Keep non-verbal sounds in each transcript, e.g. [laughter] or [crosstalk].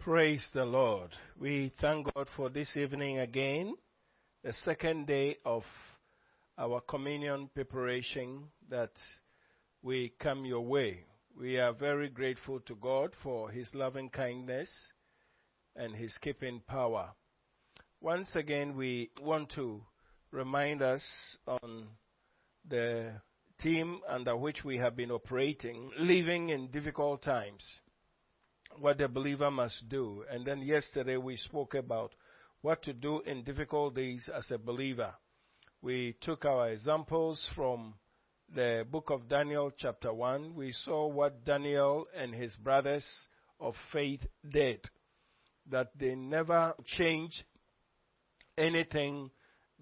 Praise the Lord. We thank God for this evening again, the second day of our communion preparation that we come your way. We are very grateful to God for His loving kindness and His keeping power. Once again, we want to remind us on the theme under which we have been operating, living in difficult times what the believer must do. And then yesterday we spoke about what to do in difficult days as a believer. We took our examples from the book of Daniel, chapter 1. We saw what Daniel and his brothers of faith did, that they never changed anything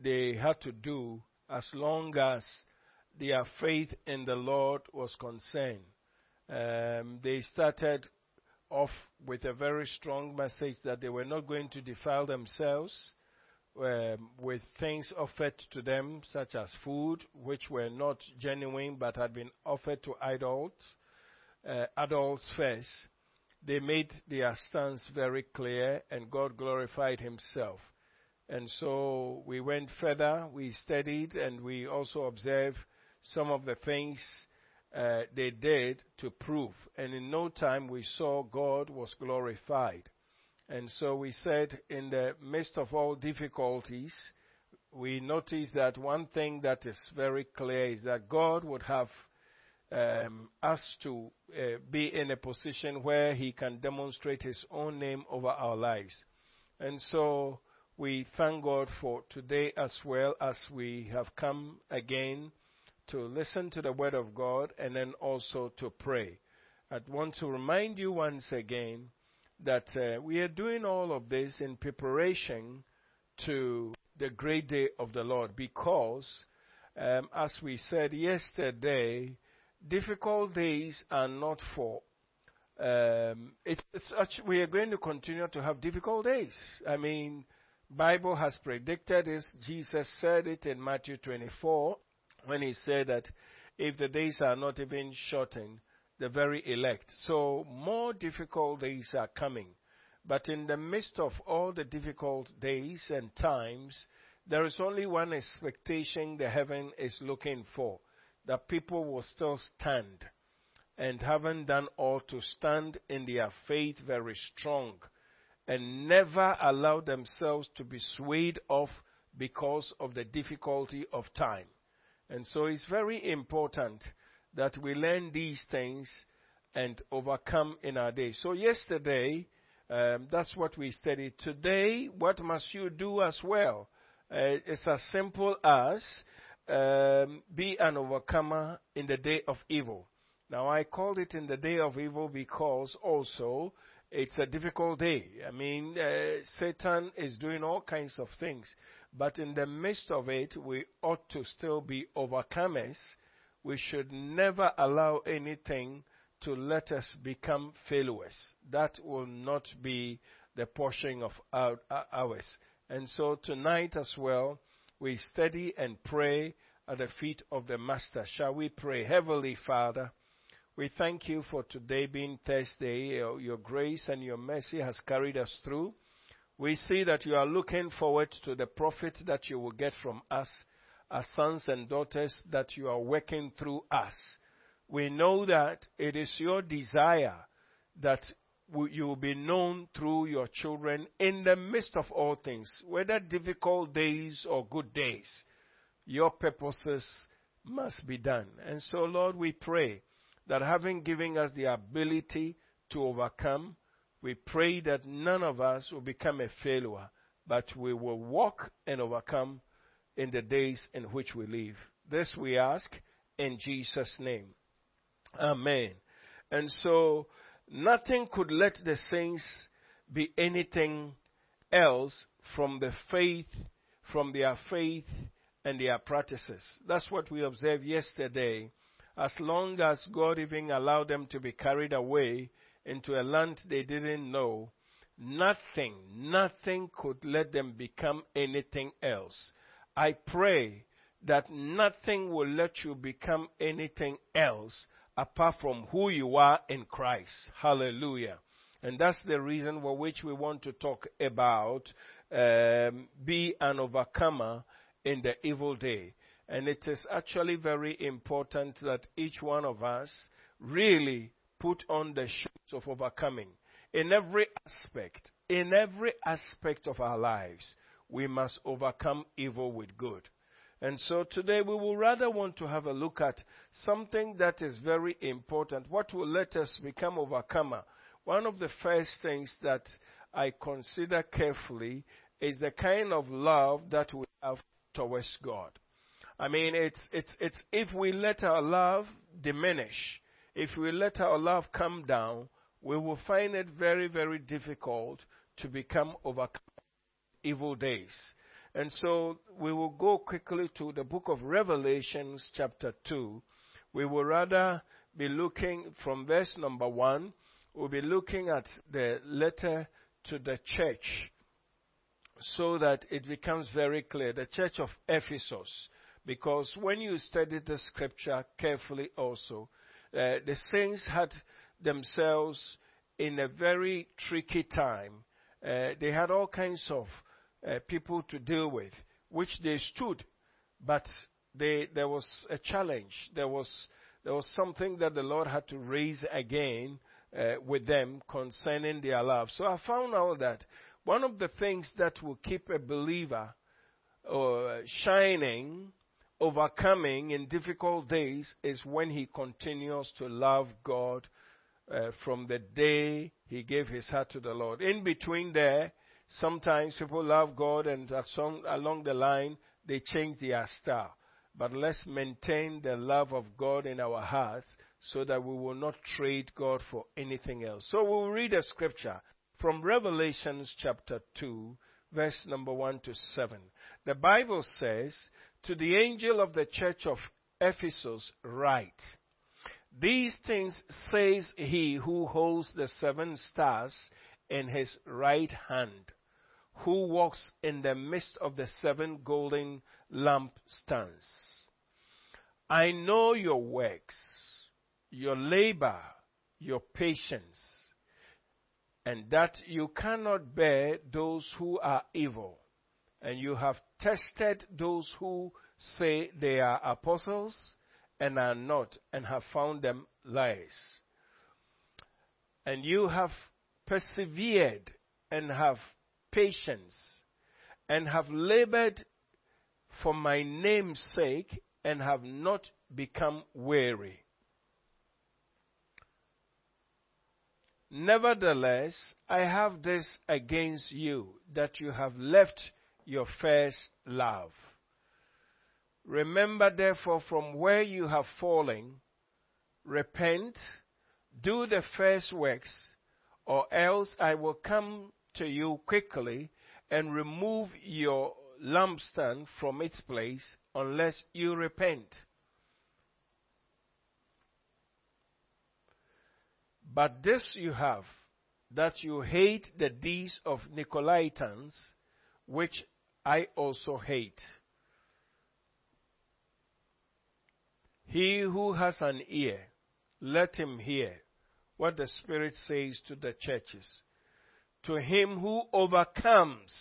they had to do as long as their faith in the Lord was concerned. Um, they started off with a very strong message that they were not going to defile themselves um, with things offered to them, such as food, which were not genuine but had been offered to idols, uh, adults first. They made their stance very clear, and God glorified Himself. And so we went further, we studied, and we also observed some of the things uh, they did to prove. And in no time we saw God was glorified. And so we said, in the midst of all difficulties, we noticed that one thing that is very clear is that God would have um, us to uh, be in a position where He can demonstrate His own name over our lives. And so we thank God for today as well as we have come again to listen to the Word of God and then also to pray. I want to remind you once again that uh, we are doing all of this in preparation to the great day of the Lord because, um, as we said yesterday, difficult days are not for. Um, it, it's actually, we are going to continue to have difficult days. I mean, Bible has predicted this. Jesus said it in Matthew 24 when he said that if the days are not even shortened, the very elect. So more difficult days are coming. But in the midst of all the difficult days and times, there is only one expectation the heaven is looking for that people will still stand and haven't done all to stand in their faith very strong and never allow themselves to be swayed off because of the difficulty of time. And so it's very important that we learn these things and overcome in our day. So yesterday, um, that's what we studied. Today, what must you do as well? Uh, it's as simple as um, be an overcomer in the day of evil. Now, I called it in the day of evil because also it's a difficult day. I mean, uh, Satan is doing all kinds of things. But in the midst of it, we ought to still be overcomers. We should never allow anything to let us become failures. That will not be the portion of our, ours. And so tonight as well, we study and pray at the feet of the Master. Shall we pray? Heavenly Father, we thank you for today being Thursday. Your, your grace and your mercy has carried us through we see that you are looking forward to the profit that you will get from us as sons and daughters that you are working through us. We know that it is your desire that you will be known through your children in the midst of all things, whether difficult days or good days. Your purposes must be done. And so, Lord, we pray that having given us the ability to overcome, we pray that none of us will become a failure, but we will walk and overcome in the days in which we live. This we ask in Jesus' name. Amen. And so, nothing could let the saints be anything else from the faith, from their faith and their practices. That's what we observed yesterday. As long as God even allowed them to be carried away into a land they didn't know, nothing, nothing could let them become anything else. I pray that nothing will let you become anything else apart from who you are in Christ. Hallelujah. And that's the reason for which we want to talk about um, be an overcomer in the evil day. And it is actually very important that each one of us really put on the shoes of overcoming. In every aspect, in every aspect of our lives, we must overcome evil with good. And so today we will rather want to have a look at something that is very important. What will let us become overcomer? One of the first things that I consider carefully is the kind of love that we have towards God. I mean, it's, it's, it's if we let our love diminish, if we let our love come down, we will find it very, very difficult to become overcome evil days. And so we will go quickly to the book of Revelations, chapter 2. We will rather be looking from verse number 1, we'll be looking at the letter to the church so that it becomes very clear. The church of Ephesus. Because when you study the scripture carefully also, uh, the saints had themselves in a very tricky time. Uh, they had all kinds of uh, people to deal with, which they stood, but they, there was a challenge. There was, there was something that the Lord had to raise again uh, with them concerning their love. So I found out that one of the things that will keep a believer uh, shining, overcoming in difficult days is when he continues to love God uh, from the day he gave his heart to the Lord. In between there, Sometimes people love God and along the line they change their style. But let's maintain the love of God in our hearts so that we will not trade God for anything else. So we'll read a scripture from Revelations chapter 2, verse number 1 to 7. The Bible says, To the angel of the church of Ephesus, write, These things says he who holds the seven stars in his right hand who walks in the midst of the seven golden lampstands. I know your works, your labor, your patience, and that you cannot bear those who are evil, and you have tested those who say they are apostles and are not, and have found them lies. And you have persevered and have patience and have labored for my name's sake and have not become weary. Nevertheless, I have this against you, that you have left your first love. Remember therefore from where you have fallen, repent, do the first works, or else I will come to you quickly and remove your lampstand from its place unless you repent. But this you have, that you hate the deeds of Nicolaitans, which I also hate. He who has an ear, let him hear what the Spirit says to the churches. To him who overcomes,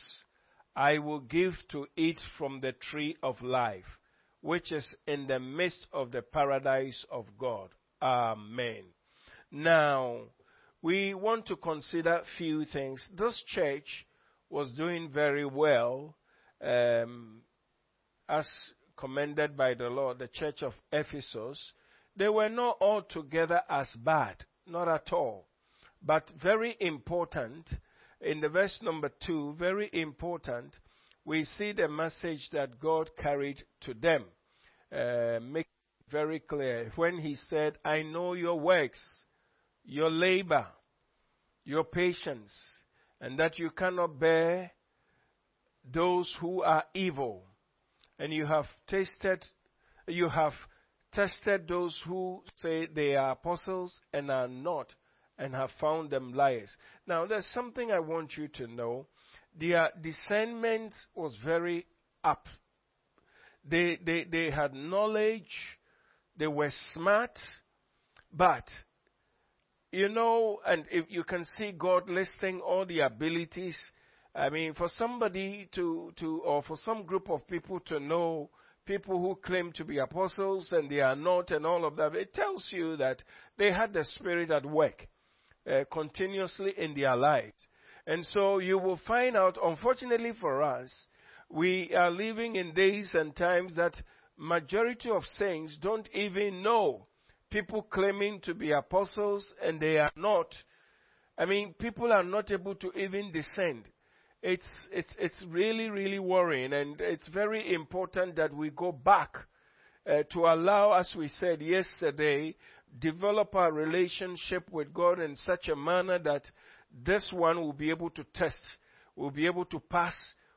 I will give to eat from the tree of life, which is in the midst of the paradise of God. Amen. Now, we want to consider few things. This church was doing very well, um, as commended by the Lord, the church of Ephesus. They were not altogether as bad, not at all. But very important, in the verse number two, very important, we see the message that God carried to them. Uh, make very clear when He said, I know your works, your labor, your patience, and that you cannot bear those who are evil. And you have tasted, you have tested those who say they are apostles and are not and have found them liars. Now, there's something I want you to know. Their discernment was very up. They, they, they had knowledge, they were smart, but you know, and if you can see God listing all the abilities. I mean, for somebody to, to, or for some group of people to know people who claim to be apostles and they are not and all of that, it tells you that they had the Spirit at work uh, continuously in their lives. And so you will find out, unfortunately for us, we are living in days and times that majority of saints don't even know people claiming to be apostles and they are not. I mean, people are not able to even descend. It's, it's, it's really, really worrying, and it's very important that we go back uh, to allow, as we said yesterday, develop our relationship with God in such a manner that this one will be able to test, will be able to pass,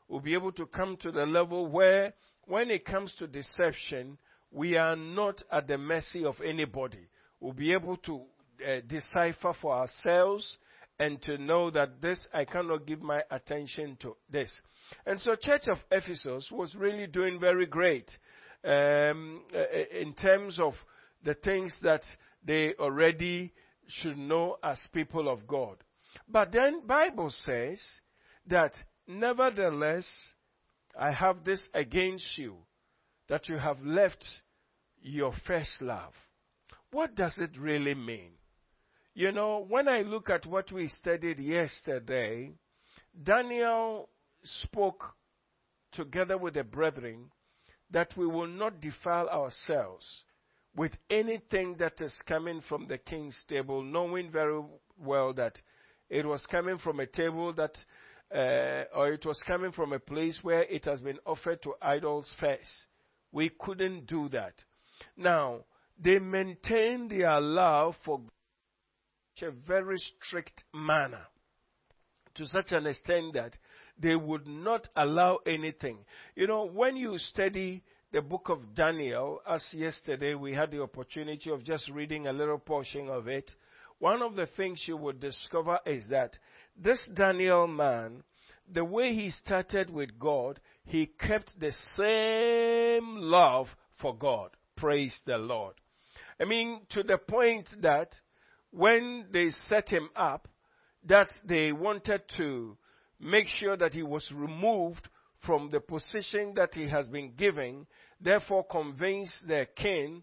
will be able to come to the level where, when it comes to deception, we are not at the mercy of anybody. We'll be able to uh, decipher for ourselves and to know that this, I cannot give my attention to this. And so, Church of Ephesus was really doing very great um, uh, in terms of the things that they already should know as people of God. But then Bible says that nevertheless I have this against you that you have left your first love. What does it really mean? You know, when I look at what we studied yesterday, Daniel spoke together with the brethren that we will not defile ourselves with anything that is coming from the king's table, knowing very well that it was coming from a table that, uh, or it was coming from a place where it has been offered to idols first. We couldn't do that. Now, they maintained their love for a very strict manner to such an extent that they would not allow anything. You know, when you study the book of Daniel, as yesterday we had the opportunity of just reading a little portion of it, one of the things you would discover is that this Daniel man, the way he started with God, he kept the same love for God. Praise the Lord. I mean, to the point that when they set him up, that they wanted to make sure that he was removed from the position that he has been given, therefore convince their king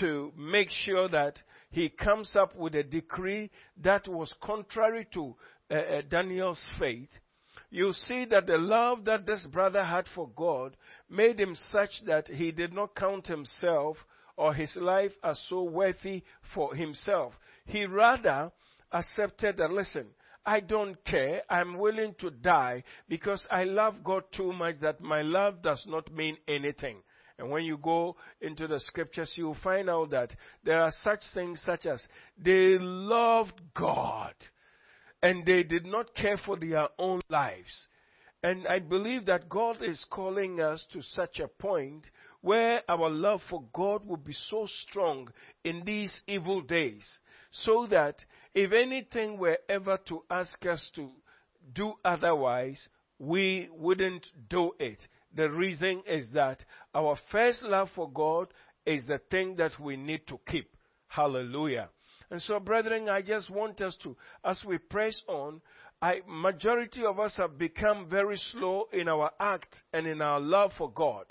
to make sure that he comes up with a decree that was contrary to uh, uh, Daniel's faith. You see that the love that this brother had for God made him such that he did not count himself or his life as so worthy for himself. He rather accepted that, listen, I don't care. I'm willing to die because I love God too much that my love does not mean anything. And when you go into the scriptures, you'll find out that there are such things such as they loved God and they did not care for their own lives. And I believe that God is calling us to such a point where our love for God will be so strong in these evil days, so that if anything were ever to ask us to do otherwise, we wouldn't do it. The reason is that our first love for God is the thing that we need to keep. Hallelujah. And so, brethren, I just want us to, as we press on, I, majority of us have become very slow in our act and in our love for God.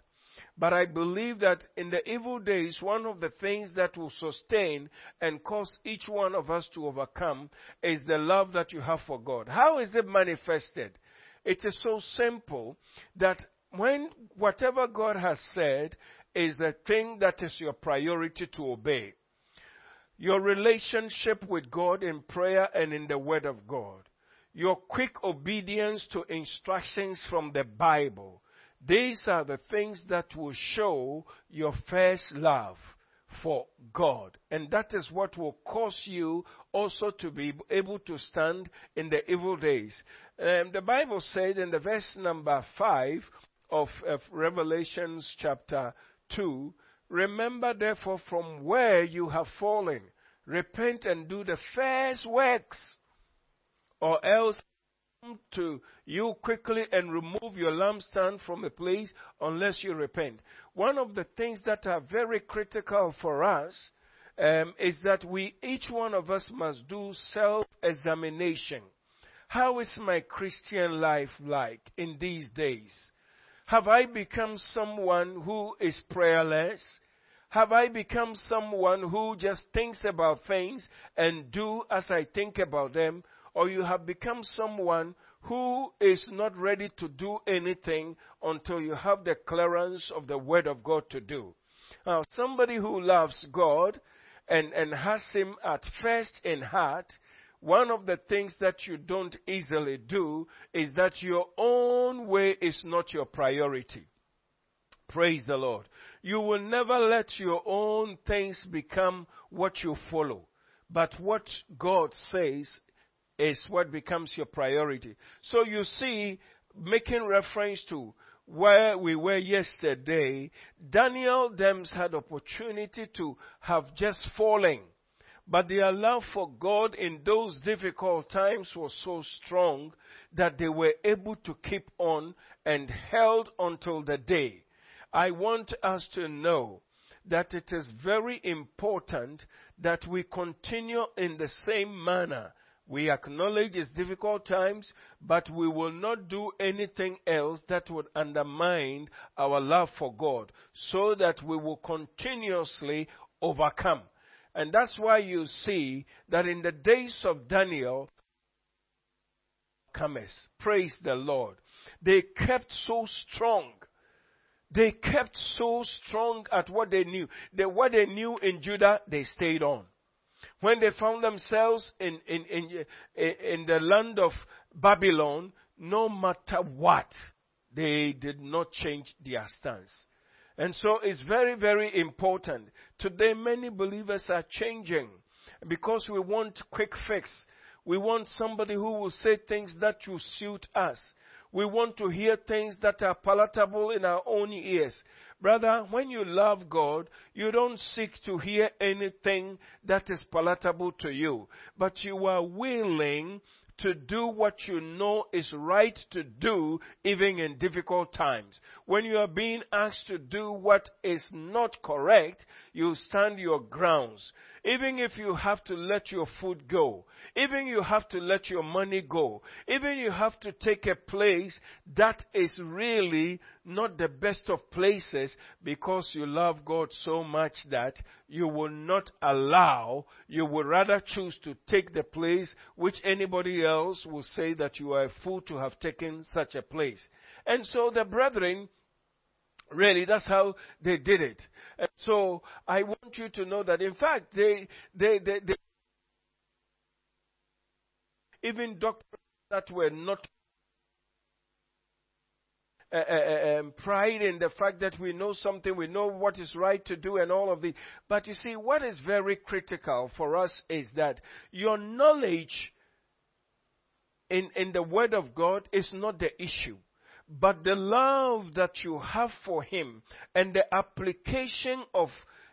But I believe that in the evil days, one of the things that will sustain and cause each one of us to overcome is the love that you have for God. How is it manifested? It is so simple that when whatever God has said is the thing that is your priority to obey, your relationship with God in prayer and in the Word of God, your quick obedience to instructions from the Bible, these are the things that will show your first love for God. And that is what will cause you also to be able to stand in the evil days. Um, the Bible said in the verse number 5 of, of Revelations chapter 2, Remember therefore from where you have fallen. Repent and do the first works, or else to you quickly and remove your lampstand from the place unless you repent. One of the things that are very critical for us um, is that we, each one of us must do self-examination. How is my Christian life like in these days? Have I become someone who is prayerless? Have I become someone who just thinks about things and do as I think about them? Or you have become someone who is not ready to do anything until you have the clearance of the Word of God to do. Now, somebody who loves God and, and has Him at first in heart, one of the things that you don't easily do is that your own way is not your priority. Praise the Lord. You will never let your own things become what you follow. But what God says is what becomes your priority. So you see, making reference to where we were yesterday, Daniel Dems had opportunity to have just fallen. But their love for God in those difficult times was so strong that they were able to keep on and held until the day. I want us to know that it is very important that we continue in the same manner we acknowledge it's difficult times, but we will not do anything else that would undermine our love for God so that we will continuously overcome. And that's why you see that in the days of Daniel. Praise the Lord. They kept so strong. They kept so strong at what they knew. They, what they knew in Judah, they stayed on. When they found themselves in, in, in, in the land of Babylon, no matter what, they did not change their stance. And so it's very, very important. Today, many believers are changing because we want quick fix. We want somebody who will say things that will suit us. We want to hear things that are palatable in our own ears. Brother, when you love God, you don't seek to hear anything that is palatable to you, but you are willing to do what you know is right to do even in difficult times. When you are being asked to do what is not correct, you stand your grounds. Even if you have to let your food go, even you have to let your money go, even you have to take a place that is really not the best of places because you love God so much that you will not allow, you would rather choose to take the place which anybody else will say that you are a fool to have taken such a place. And so the brethren Really, that's how they did it. And so I want you to know that in fact they they they, they even doctors that were not uh, uh, um, pride in the fact that we know something, we know what is right to do, and all of the. But you see, what is very critical for us is that your knowledge in, in the Word of God is not the issue but the love that you have for Him and the application of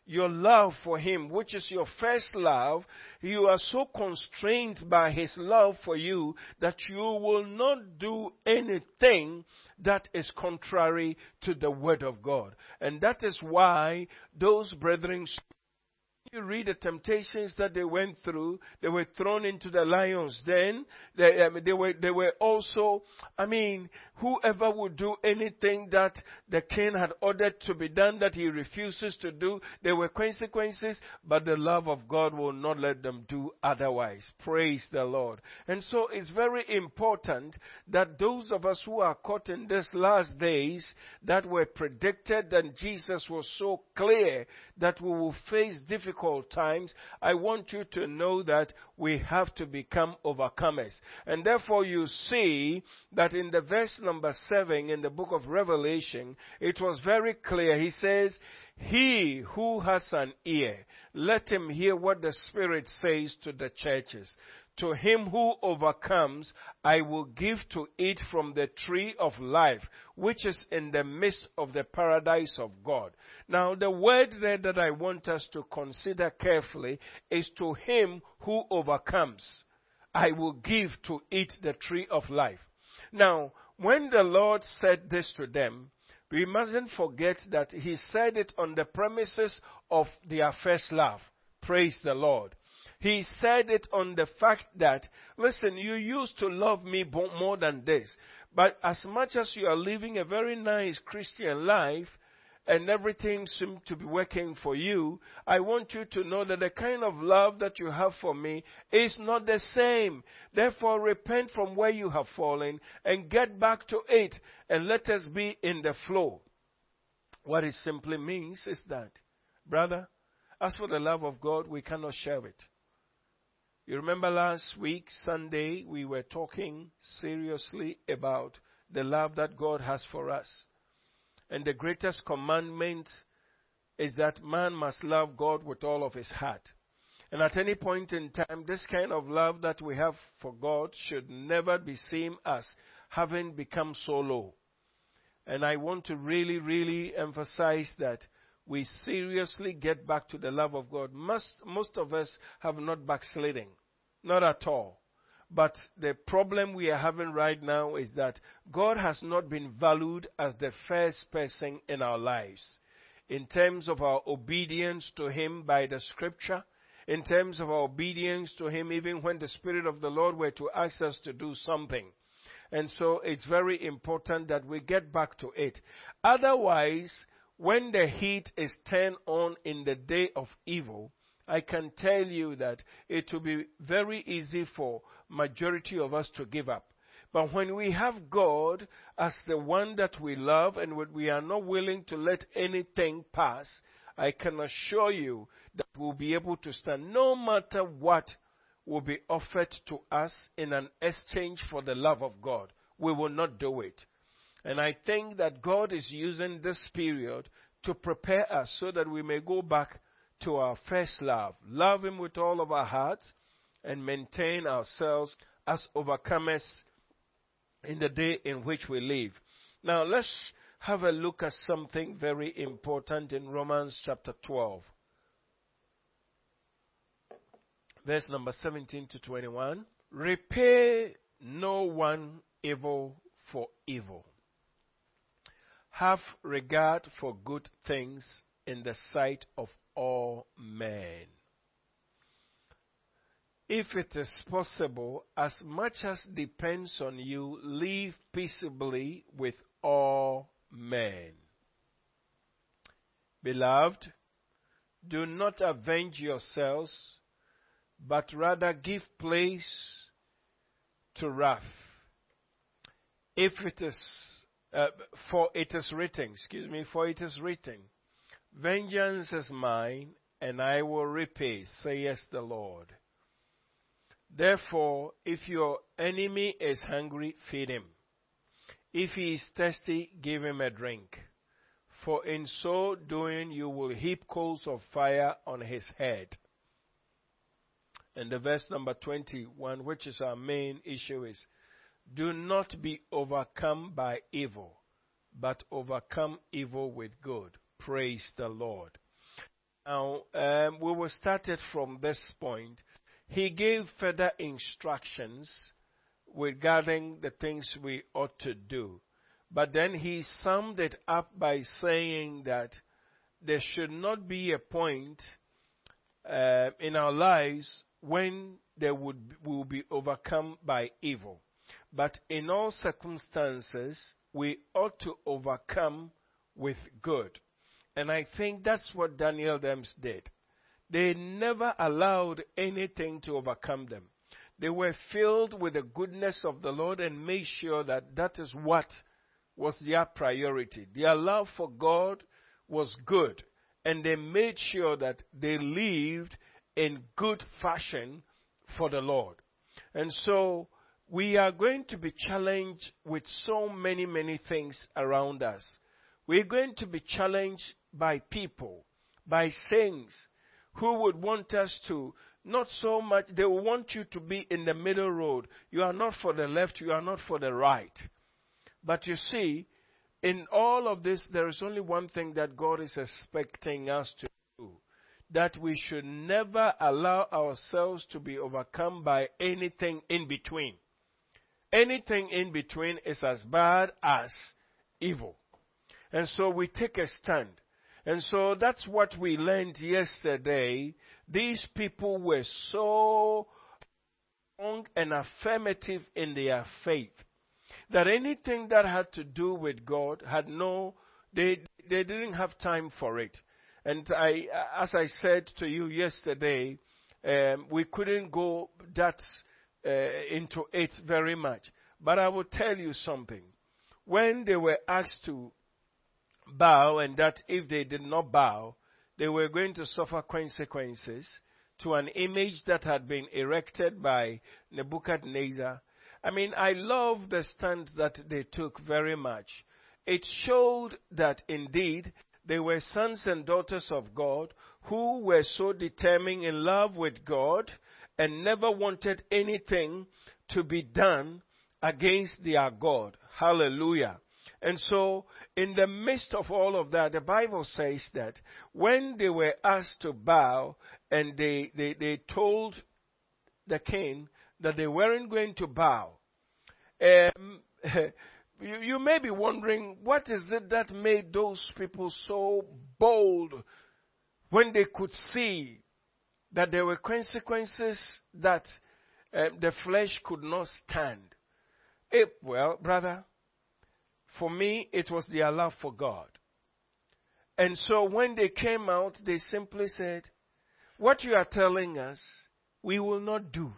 your love for Him, which is your first love, you are so constrained by His love for you that you will not do anything that is contrary to the Word of God. And that is why those brethren you read the temptations that they went through, they were thrown into the lions. Then they, I mean, they were they were also, I mean, whoever would do anything that the king had ordered to be done that he refuses to do, there were consequences, but the love of God will not let them do otherwise. Praise the Lord. And so it's very important that those of us who are caught in these last days that were predicted and Jesus was so clear that we will face difficult times, I want you to know that we have to become overcomers. And therefore you see that in the verse number 7 in the book of Revelation, it was very clear. He says, He who has an ear, let him hear what the Spirit says to the churches. To him who overcomes, I will give to eat from the tree of life, which is in the midst of the paradise of God. Now, the word there that I want us to consider carefully is to him who overcomes. I will give to eat the tree of life. Now, when the Lord said this to them, we mustn't forget that He said it on the premises of their first love. Praise the Lord. He said it on the fact that, listen, you used to love me more than this. But as much as you are living a very nice Christian life, and everything seems to be working for you, I want you to know that the kind of love that you have for me is not the same. Therefore, repent from where you have fallen and get back to it and let us be in the flow. What it simply means is that, brother, as for the love of God, we cannot share it. You remember last week, Sunday, we were talking seriously about the love that God has for us. And the greatest commandment is that man must love God with all of his heart. And at any point in time, this kind of love that we have for God should never be seen as having become so low. And I want to really, really emphasize that we seriously get back to the love of God. Most, most of us have not backsliding. Not at all. But the problem we are having right now is that God has not been valued as the first person in our lives. In terms of our obedience to Him by the scripture, in terms of our obedience to Him, even when the Spirit of the Lord were to ask us to do something. And so it's very important that we get back to it. Otherwise, when the heat is turned on in the day of evil, I can tell you that it will be very easy for majority of us to give up. But when we have God as the one that we love and we are not willing to let anything pass, I can assure you that we'll be able to stand no matter what will be offered to us in an exchange for the love of God. We will not do it. And I think that God is using this period to prepare us so that we may go back to our first love. Love Him with all of our hearts and maintain ourselves as overcomers in the day in which we live. Now let's have a look at something very important in Romans chapter 12. Verse number 17 to 21. Repay no one evil for evil. Have regard for good things in the sight of all men if it is possible, as much as depends on you, live peaceably with all men. Beloved, do not avenge yourselves, but rather give place to wrath. If it is, uh, for it is written, excuse me, for it is written, Vengeance is mine, and I will repay, says the Lord. Therefore, if your enemy is hungry, feed him. If he is thirsty, give him a drink. For in so doing, you will heap coals of fire on his head. And the verse number 21, which is our main issue, is Do not be overcome by evil, but overcome evil with good. Praise the Lord. Now, um, we will start it from this point he gave further instructions regarding the things we ought to do. But then he summed it up by saying that there should not be a point uh, in our lives when there would will be overcome by evil. But in all circumstances, we ought to overcome with good. And I think that's what Daniel Dems did. They never allowed anything to overcome them. They were filled with the goodness of the Lord and made sure that that is what was their priority. Their love for God was good, and they made sure that they lived in good fashion for the Lord. And so we are going to be challenged with so many, many things around us. We're going to be challenged by people, by things, who would want us to not so much, they want you to be in the middle road. You are not for the left, you are not for the right. But you see, in all of this, there is only one thing that God is expecting us to do that we should never allow ourselves to be overcome by anything in between. Anything in between is as bad as evil. And so we take a stand. And so that's what we learned yesterday. These people were so strong and affirmative in their faith that anything that had to do with God had no, they, they didn't have time for it. And I, as I said to you yesterday, um, we couldn't go that uh, into it very much. But I will tell you something. When they were asked to bow, and that if they did not bow, they were going to suffer consequences to an image that had been erected by Nebuchadnezzar. I mean, I love the stand that they took very much. It showed that indeed they were sons and daughters of God who were so determined in love with God and never wanted anything to be done against their God. Hallelujah. And so, in the midst of all of that, the Bible says that when they were asked to bow and they, they, they told the king that they weren't going to bow, um, [laughs] you, you may be wondering what is it that made those people so bold when they could see that there were consequences that uh, the flesh could not stand. It, well, brother, for me, it was their love for God. And so when they came out, they simply said, What you are telling us, we will not do.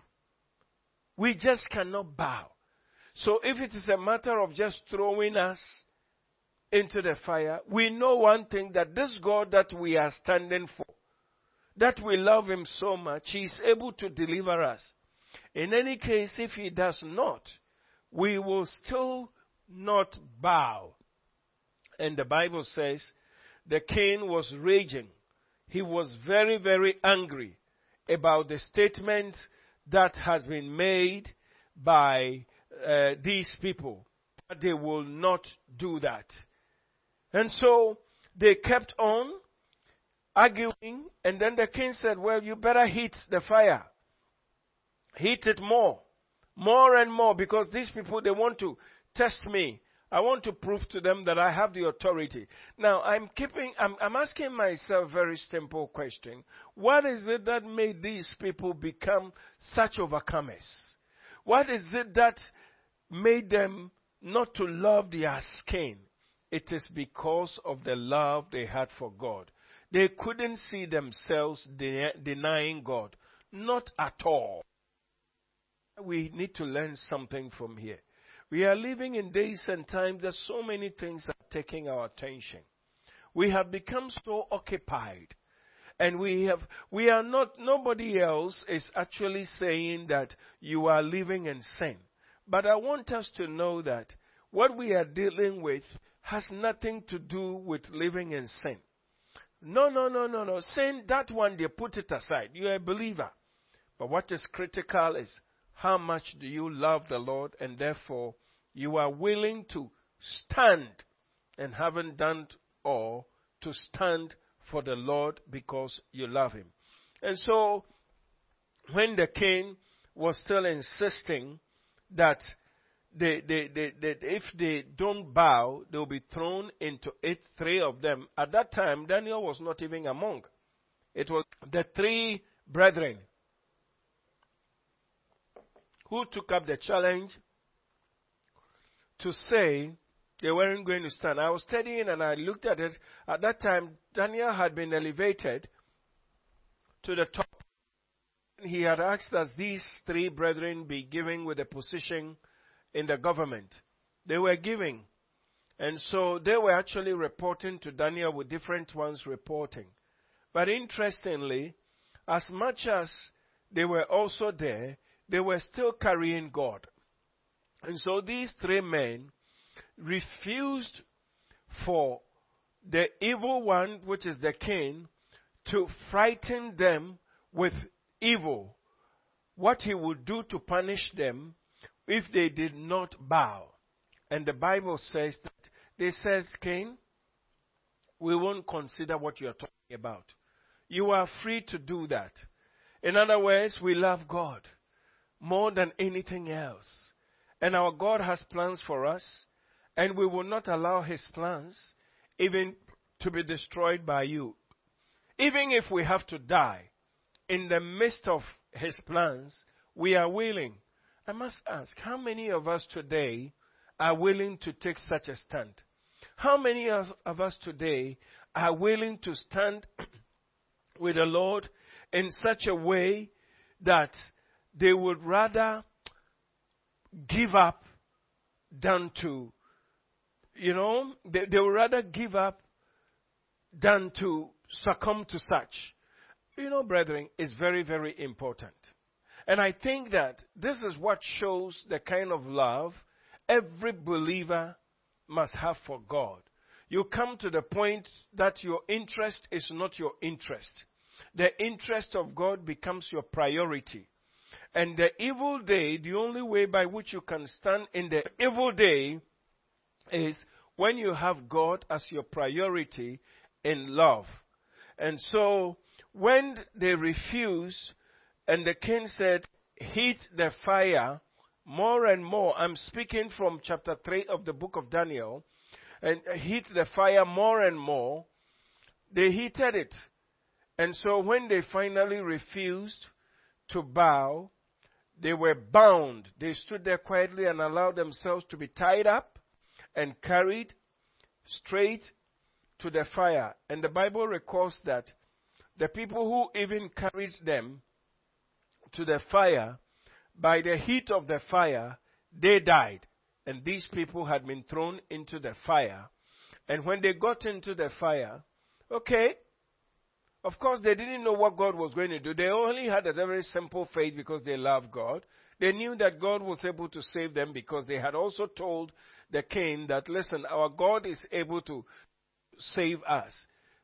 We just cannot bow. So if it is a matter of just throwing us into the fire, we know one thing that this God that we are standing for, that we love Him so much, He is able to deliver us. In any case, if He does not, we will still not bow. And the Bible says the king was raging. He was very, very angry about the statement that has been made by uh, these people. But they will not do that. And so they kept on arguing, and then the king said, Well, you better heat the fire. Heat it more. More and more, because these people, they want to test me. I want to prove to them that I have the authority. Now, I'm keeping, I'm, I'm asking myself a very simple question. What is it that made these people become such overcomers? What is it that made them not to love their skin? It is because of the love they had for God. They couldn't see themselves de- denying God. Not at all. We need to learn something from here. We are living in days and times that so many things are taking our attention. We have become so occupied. And we have, we are not, nobody else is actually saying that you are living in sin. But I want us to know that what we are dealing with has nothing to do with living in sin. No, no, no, no, no. Sin, that one, they put it aside. You're a believer. But what is critical is how much do you love the Lord and therefore you are willing to stand and haven't done all to stand for the Lord because you love Him. And so, when the king was still insisting that they, they, they, if they don't bow, they will be thrown into it, three of them. At that time, Daniel was not even among. It was the three brethren who took up the challenge to say they weren't going to stand. I was studying and I looked at it. At that time, Daniel had been elevated to the top. He had asked us these three brethren be given with a position in the government. They were giving. And so they were actually reporting to Daniel with different ones reporting. But interestingly, as much as they were also there, they were still carrying God. And so these three men refused for the evil one, which is the king, to frighten them with evil. What he would do to punish them if they did not bow. And the Bible says that they said, Cain, we won't consider what you're talking about. You are free to do that. In other words, we love God more than anything else. And our God has plans for us, and we will not allow His plans, even to be destroyed by you. Even if we have to die in the midst of his plans, we are willing. I must ask, how many of us today are willing to take such a stand? How many of us today are willing to stand [clears throat] with the Lord in such a way that they would rather give up than to, you know, they, they would rather give up than to succumb to such. You know, brethren, it's very, very important. And I think that this is what shows the kind of love every believer must have for God. You come to the point that your interest is not your interest. The interest of God becomes your priority. And the evil day, the only way by which you can stand in the evil day is when you have God as your priority in love. And so, when they refuse, and the king said, heat the fire more and more. I'm speaking from chapter 3 of the book of Daniel. And heat the fire more and more. They heated it. And so when they finally refused to bow, they were bound. They stood there quietly and allowed themselves to be tied up and carried straight to the fire. And the Bible records that the people who even carried them to the fire, by the heat of the fire, they died. And these people had been thrown into the fire. And when they got into the fire, okay, of course they didn't know what God was going to do. They only had a very simple faith because they loved God. They knew that God was able to save them because they had also told the king that, listen, our God is able to save us.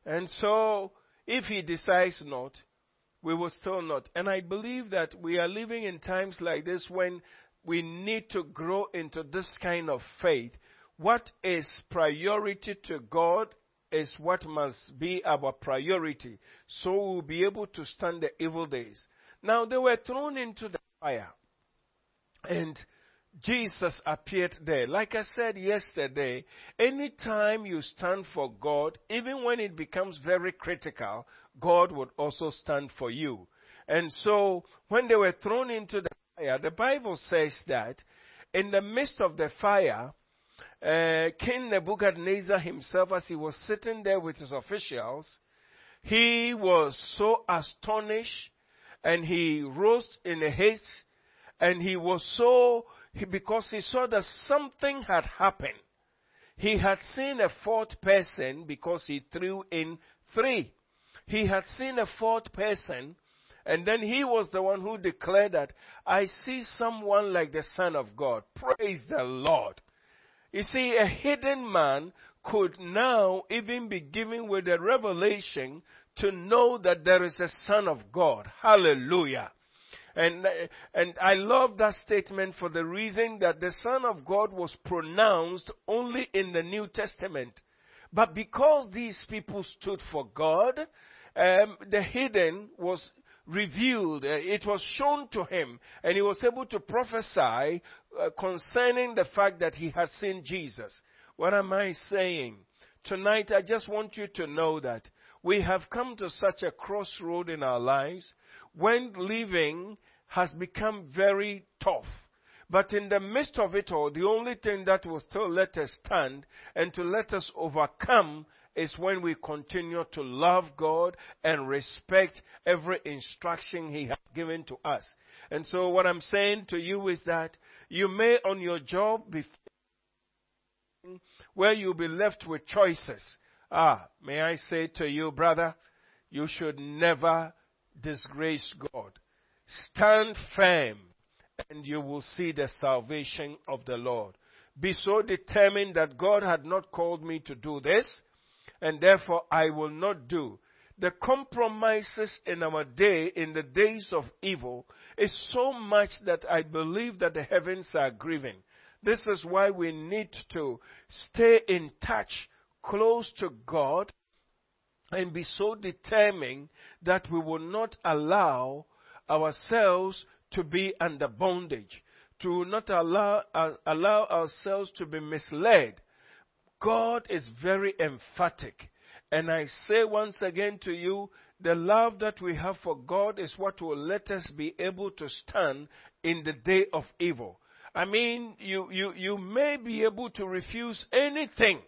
And so, if he decides not, we will still not. And I believe that we are living in times like this when we need to grow into this kind of faith. What is priority to God is what must be our priority. So we'll be able to stand the evil days. Now they were thrown into the fire. And Jesus appeared there. Like I said yesterday, anytime you stand for God, even when it becomes very critical, God would also stand for you. And so, when they were thrown into the fire, the Bible says that in the midst of the fire, uh, King Nebuchadnezzar himself, as he was sitting there with his officials, he was so astonished and he rose in a haste and he was so because he saw that something had happened. He had seen a fourth person because he threw in three. He had seen a fourth person, and then he was the one who declared that, I see someone like the Son of God. Praise the Lord. You see, a hidden man could now even be given with a revelation to know that there is a Son of God. Hallelujah. And, and I love that statement for the reason that the Son of God was pronounced only in the New Testament. But because these people stood for God, um, the hidden was revealed. Uh, it was shown to him, and he was able to prophesy uh, concerning the fact that he has seen Jesus. What am I saying? Tonight, I just want you to know that we have come to such a crossroad in our lives when living has become very tough. But in the midst of it all, the only thing that will still let us stand and to let us overcome is when we continue to love God and respect every instruction He has given to us. And so what I'm saying to you is that you may on your job be where you'll be left with choices. Ah, may I say to you, brother, you should never disgrace God. Stand firm and you will see the salvation of the Lord. Be so determined that God had not called me to do this and therefore I will not do. The compromises in our day, in the days of evil, is so much that I believe that the heavens are grieving. This is why we need to stay in touch, close to God, and be so determined that we will not allow ourselves to be under bondage, to not allow, uh, allow ourselves to be misled. God is very emphatic. And I say once again to you, the love that we have for God is what will let us be able to stand in the day of evil. I mean, you, you, you may be able to refuse anything.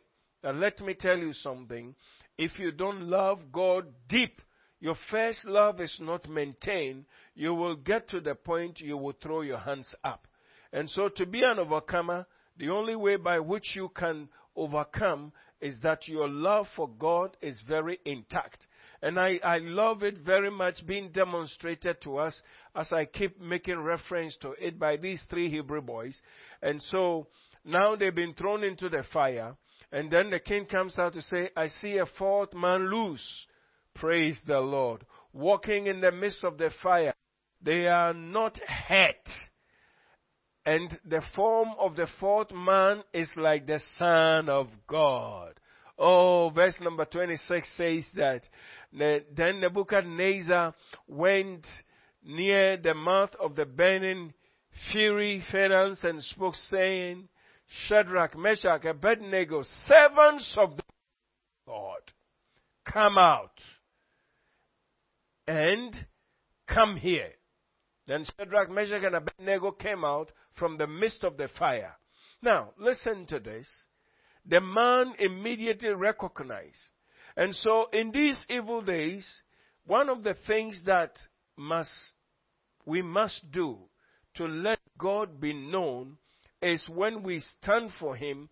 Now let me tell you something. If you don't love God deep, your first love is not maintained, you will get to the point you will throw your hands up. And so to be an overcomer, the only way by which you can overcome is that your love for God is very intact. And I, I love it very much being demonstrated to us as I keep making reference to it by these three Hebrew boys. And so now they've been thrown into the fire. And then the king comes out to say, I see a fourth man loose. Praise the Lord. Walking in the midst of the fire. They are not hurt and the form of the fourth man is like the Son of God. Oh, verse number 26 says that then Nebuchadnezzar went near the mouth of the burning fury furnace and spoke, saying, Shadrach, Meshach, Abednego, servants of the God, come out and come here. Then Shadrach, Meshach, and Abednego came out from the midst of the fire. Now, listen to this. The man immediately recognized. And so, in these evil days, one of the things that must, we must do to let God be known is when we stand for Him,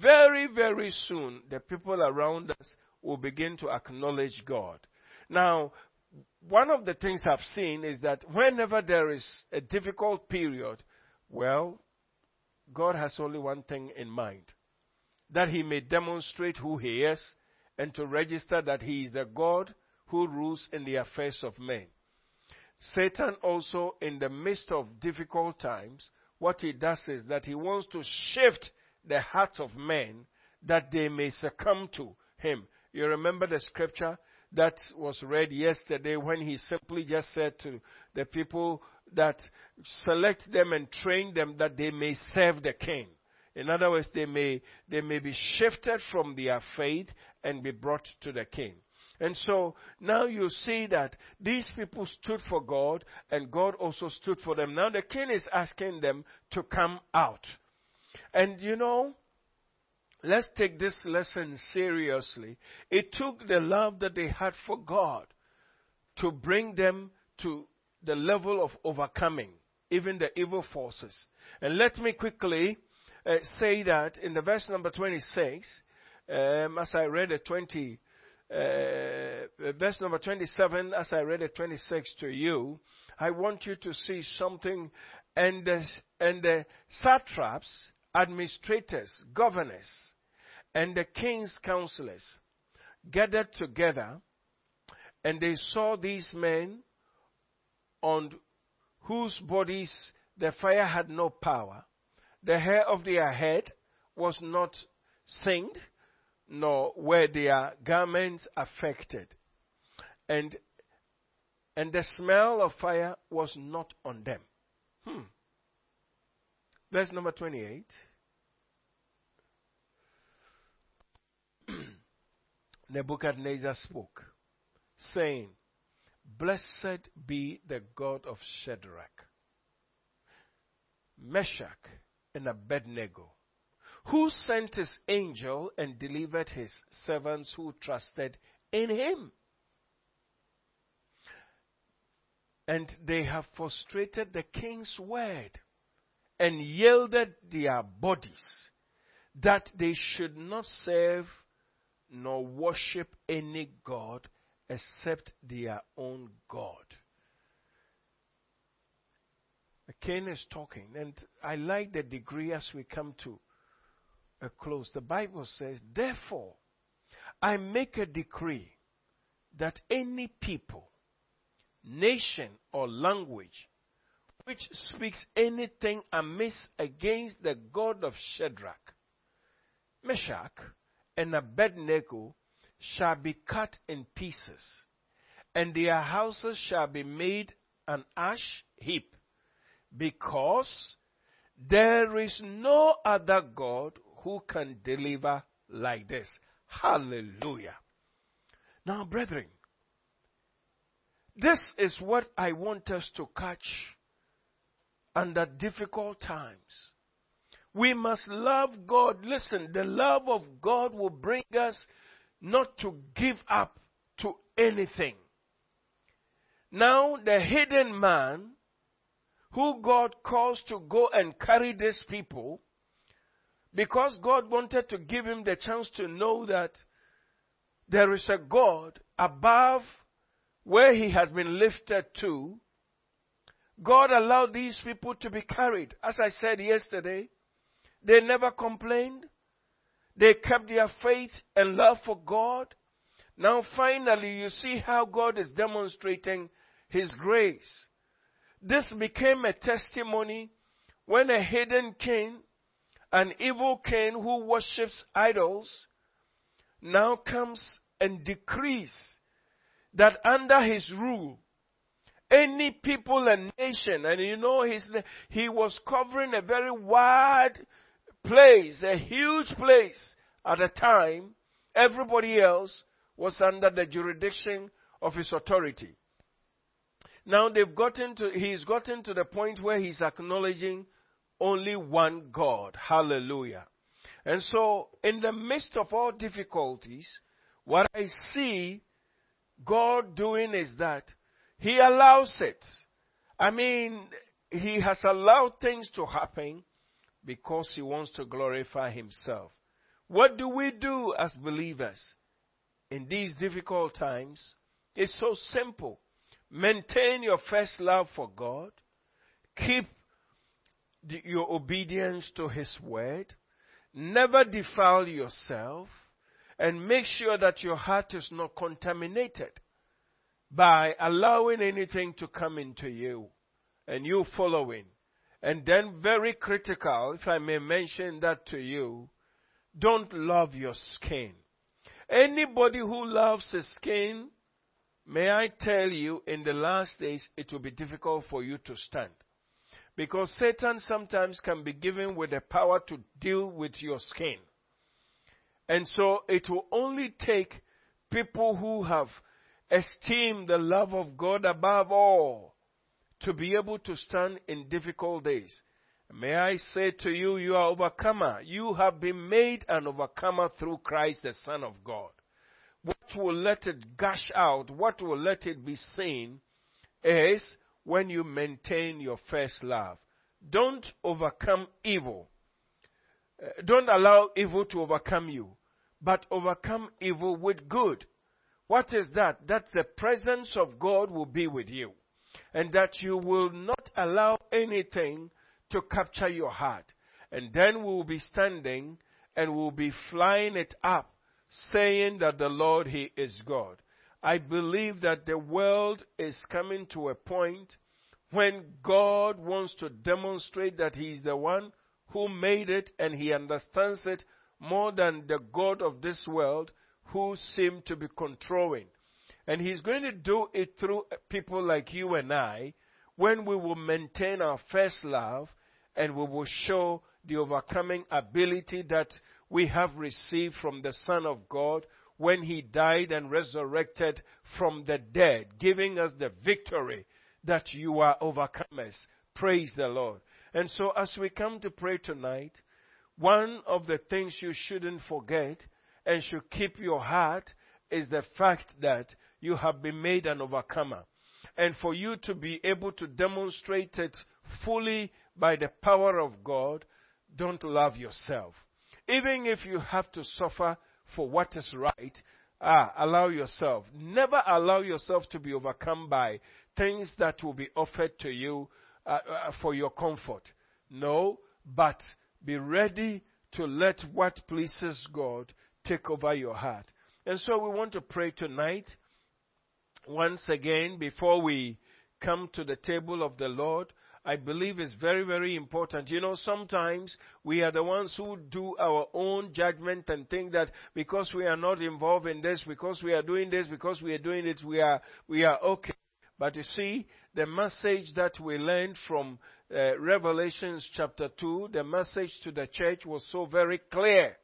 very, very soon, the people around us will begin to acknowledge God. Now, one of the things I've seen is that whenever there is a difficult period, well, God has only one thing in mind that he may demonstrate who he is and to register that he is the God who rules in the affairs of men. Satan also, in the midst of difficult times, what he does is that he wants to shift the hearts of men that they may succumb to him. You remember the scripture that was read yesterday when he simply just said to the people that select them and train them that they may serve the king. In other words, they may, they may be shifted from their faith and be brought to the king. And so now you see that these people stood for God and God also stood for them. Now the king is asking them to come out. And you know, let's take this lesson seriously. It took the love that they had for God to bring them to the level of overcoming even the evil forces. And let me quickly uh, say that in the verse number 26, um, as I read it 20, uh, verse number 27, as I read it 26 to you, I want you to see something. And the, and the satraps, administrators, governors, and the king's counselors gathered together, and they saw these men on whose bodies the fire had no power. The hair of their head was not singed, nor were their garments affected. And, and the smell of fire was not on them. Hmm. Verse number 28. [clears throat] Nebuchadnezzar spoke, saying, Blessed be the God of Shadrach, Meshach, and Abednego, who sent his angel and delivered his servants who trusted in him. And they have frustrated the king's word and yielded their bodies that they should not serve nor worship any God except their own God. Cain is talking, and I like the degree as we come to a close. The Bible says, Therefore, I make a decree that any people, nation, or language which speaks anything amiss against the God of Shadrach, Meshach, and Abednego shall be cut in pieces, and their houses shall be made an ash heap, because there is no other God who can deliver like this. Hallelujah. Now, brethren, this is what I want us to catch under difficult times. We must love God. Listen, the love of God will bring us not to give up to anything. Now, the hidden man who God calls to go and carry these people, because God wanted to give him the chance to know that there is a God above where he has been lifted to, God allowed these people to be carried. As I said yesterday, they never complained. They kept their faith and love for God. Now, finally, you see how God is demonstrating His grace. This became a testimony when a hidden king, an evil king who worships idols, now comes and decrees that under his rule, any people and nation, and you know his, he was covering a very wide place, a huge place at the time, everybody else was under the jurisdiction of his authority. Now they've gotten to, he's gotten to the point where he's acknowledging only one God. Hallelujah. And so, in the midst of all difficulties, what I see God doing is that He allows it. I mean, He has allowed things to happen because He wants to glorify Himself. What do we do as believers in these difficult times? It's so simple. Maintain your first love for God. Keep your obedience to His word. Never defile yourself and make sure that your heart is not contaminated by allowing anything to come into you and you following. And then, very critical, if I may mention that to you, don't love your skin. Anybody who loves his skin, may I tell you, in the last days, it will be difficult for you to stand. Because Satan sometimes can be given with the power to deal with your skin. And so it will only take people who have esteemed the love of God above all to be able to stand in difficult days. May I say to you, you are overcomer. You have been made an overcomer through Christ, the Son of God. What will let it gush out, what will let it be seen, is when you maintain your first love. Don't overcome evil. Uh, don't allow evil to overcome you but overcome evil with good. What is that? That the presence of God will be with you. And that you will not allow anything to capture your heart. And then we will be standing and we'll be flying it up, saying that the Lord, He is God. I believe that the world is coming to a point when God wants to demonstrate that He is the one who made it and He understands it more than the God of this world who seem to be controlling. And He's going to do it through people like you and I when we will maintain our first love and we will show the overcoming ability that we have received from the Son of God when He died and resurrected from the dead, giving us the victory that you are overcomers. Praise the Lord. And so, as we come to pray tonight, one of the things you shouldn't forget and should keep your heart is the fact that you have been made an overcomer. And for you to be able to demonstrate it fully by the power of God, don't love yourself. Even if you have to suffer for what is right, ah, allow yourself. Never allow yourself to be overcome by things that will be offered to you uh, uh, for your comfort. No, but be ready to let what pleases God take over your heart. And so we want to pray tonight, once again, before we come to the table of the Lord. I believe it's very, very important. You know, sometimes we are the ones who do our own judgment and think that because we are not involved in this, because we are doing this, because we are doing it, we are, we are okay. But you see, the message that we learned from uh, Revelations chapter 2, the message to the church was so very clear.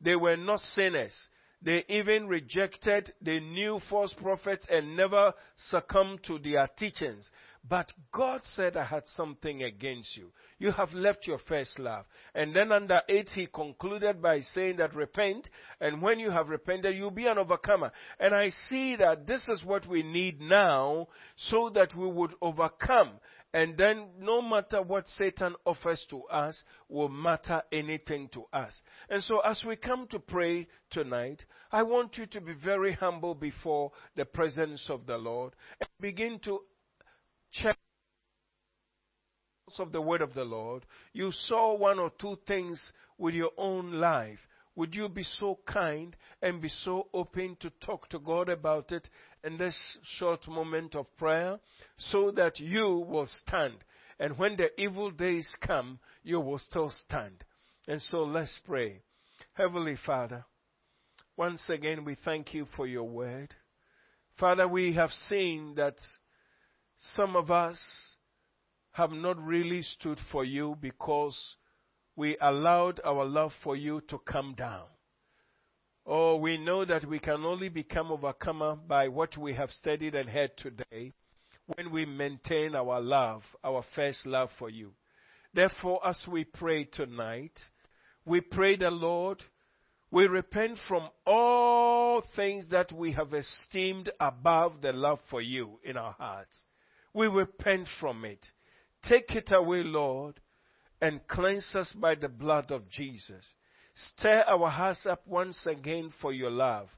They were not sinners. They even rejected the new false prophets and never succumbed to their teachings. But God said, I had something against you. You have left your first love. And then under 8, he concluded by saying that repent, and when you have repented, you'll be an overcomer. And I see that this is what we need now so that we would overcome. And then no matter what Satan offers to us will matter anything to us. And so as we come to pray tonight, I want you to be very humble before the presence of the Lord and begin to check of the word of the Lord. You saw one or two things with your own life. Would you be so kind and be so open to talk to God about it in this short moment of prayer so that you will stand. And when the evil days come, you will still stand. And so let's pray. Heavenly Father, once again we thank you for your word. Father, we have seen that some of us have not really stood for you because we allowed our love for you to come down. Oh, we know that we can only become overcomer by what we have studied and heard today when we maintain our love, our first love for you. Therefore, as we pray tonight, we pray the Lord, we repent from all things that we have esteemed above the love for you in our hearts. We repent from it. Take it away, Lord, and cleanse us by the blood of Jesus. Stir our hearts up once again for your love.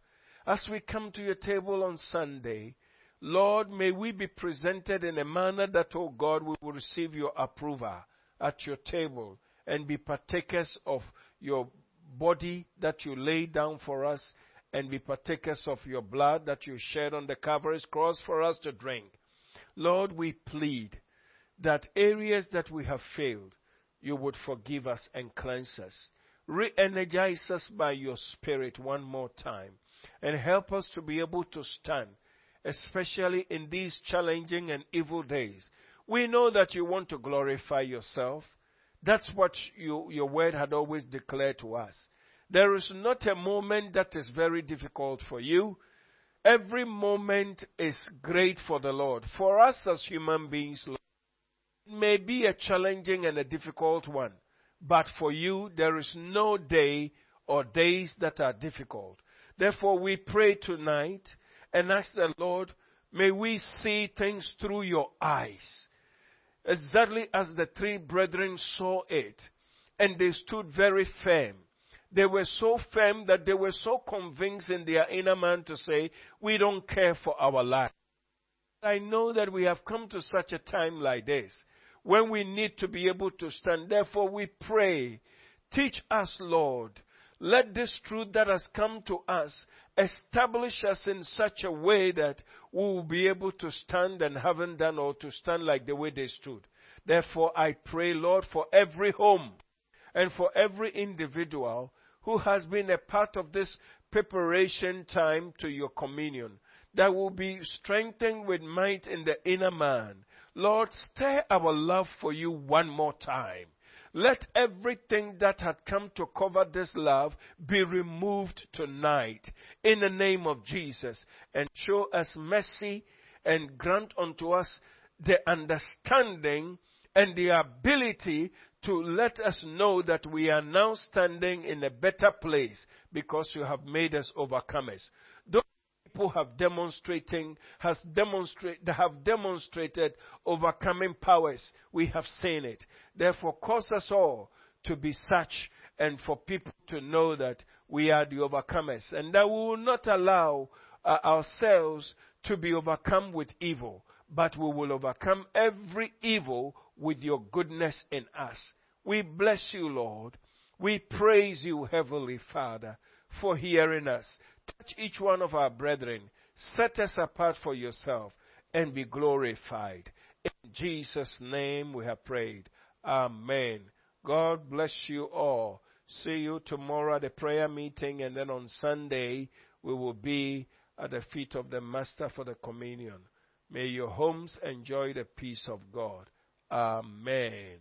As we come to your table on Sunday, Lord, may we be presented in a manner that, O oh God, we will receive your approval at your table and be partakers of your body that you laid down for us and be partakers of your blood that you shed on the Calvary's cross for us to drink. Lord, we plead that areas that we have failed, you would forgive us and cleanse us. Re energize us by your Spirit one more time and help us to be able to stand, especially in these challenging and evil days. We know that you want to glorify yourself. That's what you, your word had always declared to us. There is not a moment that is very difficult for you. Every moment is great for the Lord. For us as human beings, it may be a challenging and a difficult one. But for you, there is no day or days that are difficult. Therefore, we pray tonight and ask the Lord, may we see things through your eyes. Exactly as the three brethren saw it. And they stood very firm. They were so firm that they were so convinced in their inner man to say, we don't care for our life. I know that we have come to such a time like this when we need to be able to stand. Therefore, we pray. Teach us, Lord. Let this truth that has come to us establish us in such a way that we will be able to stand and haven't done or to stand like the way they stood. Therefore, I pray, Lord, for every home and for every individual who has been a part of this preparation time to your communion that will be strengthened with might in the inner man Lord, stir our love for you one more time. Let everything that had come to cover this love be removed tonight in the name of Jesus and show us mercy and grant unto us the understanding and the ability to let us know that we are now standing in a better place because you have made us overcomers Those people have demonstrating has demonstrate have demonstrated overcoming powers. We have seen it. Therefore, cause us all to be such and for people to know that we are the overcomers and that we will not allow uh, ourselves to be overcome with evil, but we will overcome every evil with your goodness in us. We bless you, Lord. We praise you, Heavenly Father, for hearing us. Touch each one of our brethren. Set us apart for yourself and be glorified. In Jesus' name we have prayed. Amen. God bless you all. See you tomorrow at the prayer meeting, and then on Sunday we will be at the feet of the Master for the communion. May your homes enjoy the peace of God. Amen.